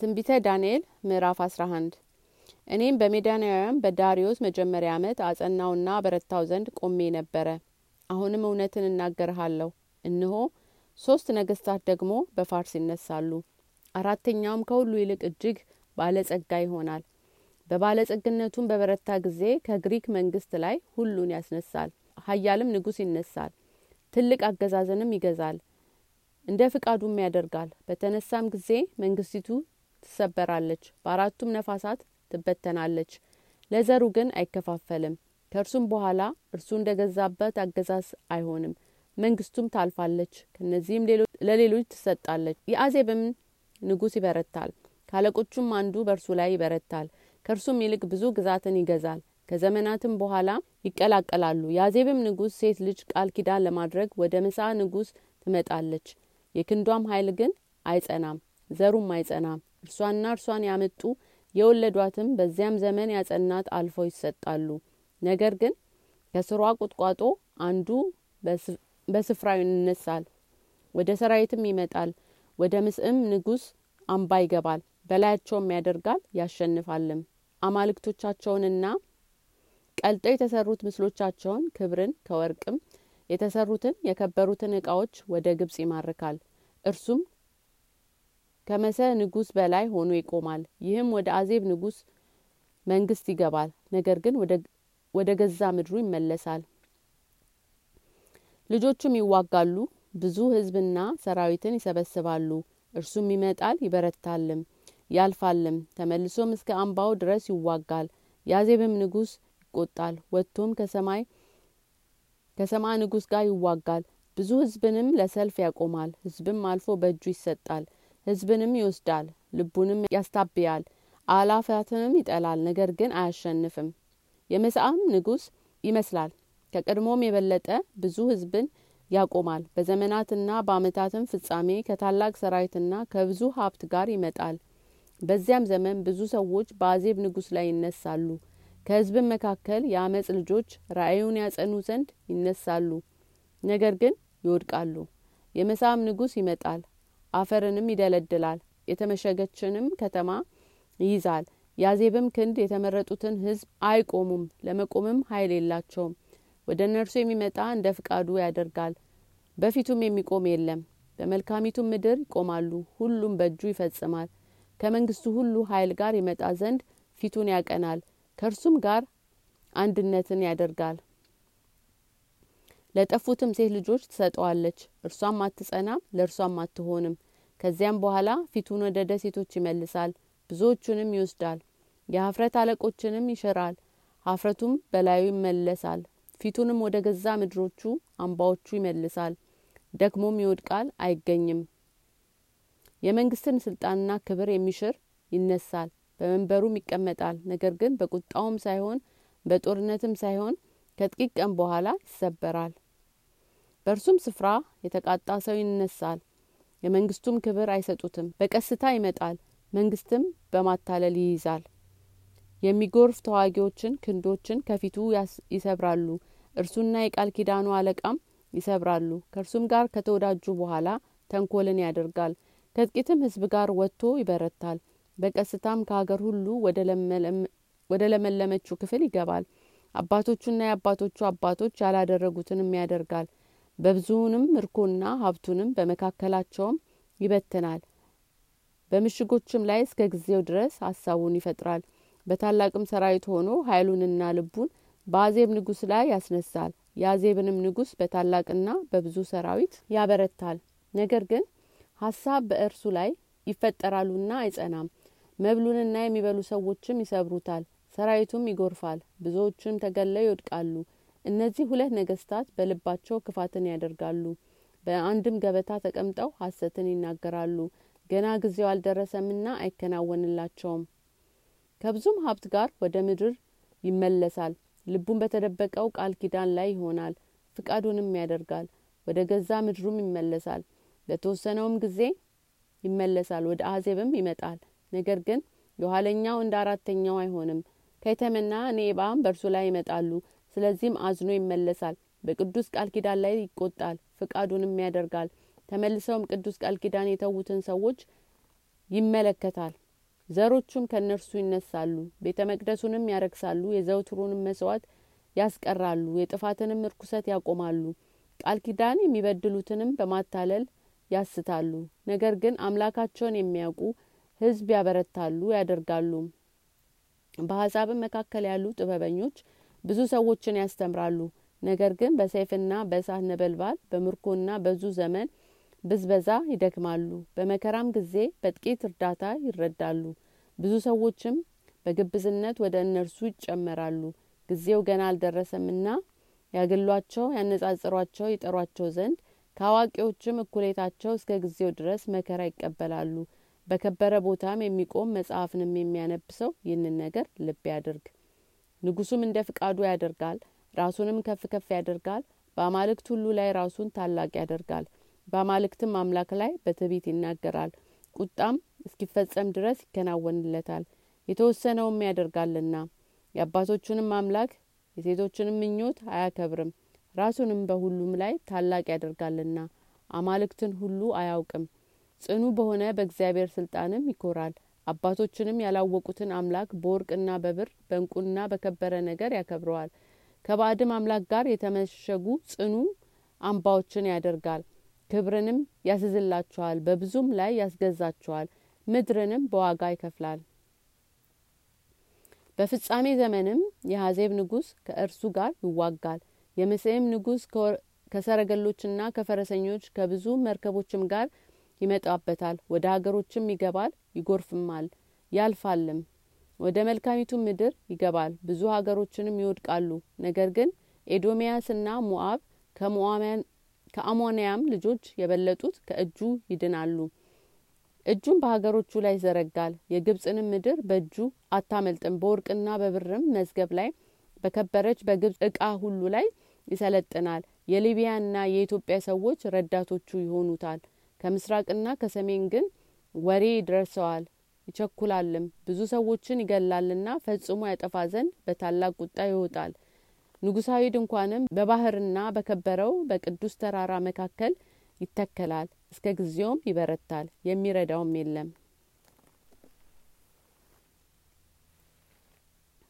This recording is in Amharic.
ትንቢተ ዳንኤል ምዕራፍ 11 እኔም በሜዳናውያን በዳሪዮስ መጀመሪያ ዓመት አጸናውና በረታው ዘንድ ቆሜ ነበረ። አሁንም እውነትን እናገርሃለሁ። እነሆ ሶስት ነገስታት ደግሞ በፋርስ ይነሳሉ። አራተኛውም ከሁሉ ይልቅ እጅግ ባለጸጋ ይሆናል። በባለጸግነቱም በበረታ ጊዜ ከግሪክ መንግስት ላይ ሁሉን ያስነሳል። ኃያልም ንጉስ ይነሳል። ትልቅ አገዛዝንም ይገዛል። እንደ ፍቃዱም ያደርጋል። በተነሳም ጊዜ መንግስቲቱ ትሰበራለች፣ በአራቱም ነፋሳት ትበተናለች። ለዘሩ ግን አይከፋፈልም። ከእርሱም በኋላ እርሱ እንደ ገዛበት አገዛዝ አይሆንም። መንግስቱም ታልፋለች፣ ከነዚህም ለሌሎች ትሰጣለች። የአዜብም ንጉስ ይበረታል፣ ካለቆቹም አንዱ በእርሱ ላይ ይበረታል። ከእርሱም ይልቅ ብዙ ግዛትን ይገዛል። ከዘመናትም በኋላ ይቀላቀላሉ። የአዜብም ንጉስ ሴት ልጅ ቃል ኪዳን ለማድረግ ወደ ምሳ ንጉስ ትመጣለች። የክንዷም ኃይል ግን አይጸናም፣ ዘሩም አይጸናም። እርሷና እርሷን ያመጡ የወለዷትም በዚያም ዘመን ያጸናት አልፈው ይሰጣሉ። ነገር ግን ከስሯ ቁጥቋጦ አንዱ በስፍራው ይነሳል፣ ወደ ሰራዊትም ይመጣል፣ ወደ ምስእም ንጉስ አምባ ይገባል፣ በላያቸውም ያደርጋል፣ ያሸንፋልም። አማልክቶቻቸውንና ቀልጠው የተሰሩት ምስሎቻቸውን ክብርን ከወርቅም የተሰሩትን የከበሩትን እቃዎች ወደ ግብጽ ይማርካል። እርሱም ከመሰ ንጉስ በላይ ሆኖ ይቆማል። ይህም ወደ አዜብ ንጉስ መንግስት ይገባል። ነገር ግን ወደ ገዛ ምድሩ ይመለሳል። ልጆቹም ይዋጋሉ፣ ብዙ ህዝብና ሰራዊትን ይሰበስባሉ። እርሱም ይመጣል ይበረታልም፣ ያልፋልም። ተመልሶም እስከ አምባው ድረስ ይዋጋል። የአዜብም ንጉስ ይቆጣል፣ ወጥቶም ከሰማይ ከሰማ ንጉስ ጋር ይዋጋል። ብዙ ህዝብንም ለሰልፍ ያቆማል። ህዝብም አልፎ በእጁ ይሰጣል። ህዝብንም ይወስዳል፣ ልቡንም ያስታብያል፣ አላፋትንም ይጠላል፣ ነገር ግን አያሸንፍም። የመሳም ንጉስ ይመስላል፣ ከቀድሞም የበለጠ ብዙ ህዝብን ያቆማል። በዘመናትና በአመታትም ፍጻሜ ከታላቅ ሰራዊትና ከብዙ ሀብት ጋር ይመጣል። በዚያም ዘመን ብዙ ሰዎች በአዜብ ንጉስ ላይ ይነሳሉ። ከህዝብም መካከል የአመፅ ልጆች ራእዩን ያጸኑ ዘንድ ይነሳሉ፣ ነገር ግን ይወድቃሉ። የመሳም ንጉስ ይመጣል፣ አፈርንም ይደለድላል፣ የተመሸገችንም ከተማ ይይዛል። የአዜብም ክንድ የተመረጡትን ህዝብ አይቆሙም፣ ለመቆምም ኃይል የላቸውም። ወደ እነርሱ የሚመጣ እንደ ፍቃዱ ያደርጋል፣ በፊቱም የሚቆም የለም። በመልካሚቱም ምድር ይቆማሉ፣ ሁሉም በእጁ ይፈጽማል። ከመንግስቱ ሁሉ ኃይል ጋር ይመጣ ዘንድ ፊቱን ያቀናል፣ ከእርሱም ጋር አንድነትን ያደርጋል። ለጠፉትም ሴት ልጆች ትሰጠዋለች፣ እርሷም አትጸናም፣ ለእርሷም አትሆንም። ከዚያም በኋላ ፊቱን ወደ ደሴቶች ይመልሳል፣ ብዙዎቹንም ይወስዳል። የሀፍረት አለቆችንም ይሽራል፣ ሀፍረቱም በላዩ ይመለሳል። ፊቱንም ወደ ገዛ ምድሮቹ አምባዎቹ ይመልሳል፣ ደክሞም ይወድቃል፣ አይገኝም። የመንግስትን ስልጣንና ክብር የሚሽር ይነሳል፣ በመንበሩም ይቀመጣል። ነገር ግን በቁጣውም ሳይሆን በጦርነትም ሳይሆን ከጥቂት ቀን በኋላ ይሰበራል። በእርሱም ስፍራ የተቃጣ ሰው ይነሳል። የመንግስቱም ክብር አይሰጡትም። በቀስታ ይመጣል፣ መንግስትም በማታለል ይይዛል። የሚጎርፍ ተዋጊዎችን ክንዶችን ከፊቱ ይሰብራሉ። እርሱና የቃል ኪዳኑ አለቃም ይሰብራሉ። ከእርሱም ጋር ከተወዳጁ በኋላ ተንኮልን ያደርጋል። ከጥቂትም ህዝብ ጋር ወጥቶ ይበረታል። በቀስታም ከሀገር ሁሉ ወደ ለመለመችው ክፍል ይገባል። አባቶቹና የአባቶቹ አባቶች ያላደረጉትንም ያደርጋል። በብዙውንም ምርኮና ሀብቱንም በመካከላቸውም ይበትናል። በምሽጎችም ላይ እስከ ጊዜው ድረስ ሀሳቡን ይፈጥራል። በታላቅም ሰራዊት ሆኖ ኃይሉንና ልቡን በአዜብ ንጉስ ላይ ያስነሳል። የአዜብንም ንጉስ በታላቅና በብዙ ሰራዊት ያበረታል። ነገር ግን ሀሳብ በእርሱ ላይ ይፈጠራሉና አይጸናም። መብሉንና የሚበሉ ሰዎችም ይሰብሩታል። ሰራዊቱም ይጎርፋል፣ ብዙዎቹም ተገለው ይወድቃሉ። እነዚህ ሁለት ነገስታት በልባቸው ክፋትን ያደርጋሉ። በአንድም ገበታ ተቀምጠው ሐሰትን ይናገራሉ። ገና ጊዜው አልደረሰምና አይከናወንላቸውም። ከብዙም ሀብት ጋር ወደ ምድር ይመለሳል። ልቡን በተደበቀው ቃል ኪዳን ላይ ይሆናል። ፍቃዱንም ያደርጋል። ወደ ገዛ ምድሩም ይመለሳል። በተወሰነውም ጊዜ ይመለሳል። ወደ አዜብም ይመጣል። ነገር ግን የኋለኛው እንደ አራተኛው አይሆንም። ከየተመና ኔባም በእርሱ ላይ ይመጣሉ። ስለዚህም አዝኖ ይመለሳል። በቅዱስ ቃል ኪዳን ላይ ይቆጣል፣ ፍቃዱንም ያደርጋል። ተመልሰውም ቅዱስ ቃል ኪዳን የተዉትን ሰዎች ይመለከታል። ዘሮቹም ከእነርሱ ይነሳሉ ቤተ መቅደሱንም ያረክሳሉ የዘውትሩንም መስዋዕት ያስቀራሉ የጥፋትንም እርኩሰት ያቆማሉ ቃል ኪዳን የሚበድሉትንም በማታለል ያስታሉ ነገር ግን አምላካቸውን የሚያውቁ ህዝብ ያበረታሉ ያደርጋሉ በአሕዛብም መካከል ያሉ ጥበበኞች ብዙ ሰዎችን ያስተምራሉ። ነገር ግን በሰይፍና በእሳት ነበልባል በምርኮና በዙ ዘመን ብዝበዛ ይደክማሉ። በመከራም ጊዜ በጥቂት እርዳታ ይረዳሉ። ብዙ ሰዎችም በግብዝነት ወደ እነርሱ ይጨመራሉ። ጊዜው ገና አልደረሰምና ያገሏቸው ያነጻጽሯቸው ይጠሯቸው ዘንድ ከአዋቂዎችም እኩሌታቸው እስከ ጊዜው ድረስ መከራ ይቀበላሉ። በከበረ ቦታም የሚቆም መጽሐፍንም የሚያነብ ሰው ይህንን ነገር ልብ ያድርግ ንጉሱም እንደ ፍቃዱ ያደርጋል ራሱንም ከፍ ከፍ ያደርጋል። በአማልክት ሁሉ ላይ ራሱን ታላቅ ያደርጋል። በአማልክትም አምላክ ላይ በትዕቢት ይናገራል። ቁጣም እስኪፈጸም ድረስ ይከናወንለታል። የተወሰነውም ያደርጋልና የአባቶቹንም አምላክ የሴቶችንም ምኞት አያከብርም። ራሱንም በሁሉም ላይ ታላቅ ያደርጋልና አማልክትን ሁሉ አያውቅም። ጽኑ በሆነ በእግዚአብሔር ስልጣንም ይኮራል አባቶችንም ያላወቁትን አምላክ በወርቅና በብር በእንቁና በከበረ ነገር ያከብረዋል። ከባዕድም አምላክ ጋር የተመሸጉ ጽኑ አምባዎችን ያደርጋል። ክብርንም ያስዝላቸዋል በብዙም ላይ ያስገዛቸዋል ምድርንም በዋጋ ይከፍላል። በፍጻሜ ዘመንም የሀዜብ ንጉስ ከእርሱ ጋር ይዋጋል። የምስም ንጉስ ከሰረገሎችና ከፈረሰኞች ከብዙ መርከቦችም ጋር ይመጣበታል ወደ ሀገሮችም ይገባል ይጎርፍማል ያልፋልም። ወደ መልካሚቱ ምድር ይገባል ብዙ ሀገሮችንም ይወድቃሉ። ነገር ግን ኤዶሚያስና ሞአብ ከአሞንያም ልጆች የበለጡት ከእጁ ይድናሉ። እጁም በሀገሮቹ ላይ ይዘረጋል የግብጽንም ምድር በእጁ አታመልጥም። በወርቅና በብርም መዝገብ ላይ በከበረች በግብጽ እቃ ሁሉ ላይ ይሰለጥናል። የሊቢያና የኢትዮጵያ ሰዎች ረዳቶቹ ይሆኑታል ከምስራቅና ከሰሜን ግን ወሬ ይደርሰዋል ይቸኩላልም ብዙ ሰዎችን ይገላልና ፈጽሞ ያጠፋ ዘንድ በታላቅ ቁጣ ይወጣል። ንጉሳዊ ድንኳንም በባህርና በከበረው በቅዱስ ተራራ መካከል ይተከላል እስከ ጊዜውም ይበረታል የሚረዳውም የለም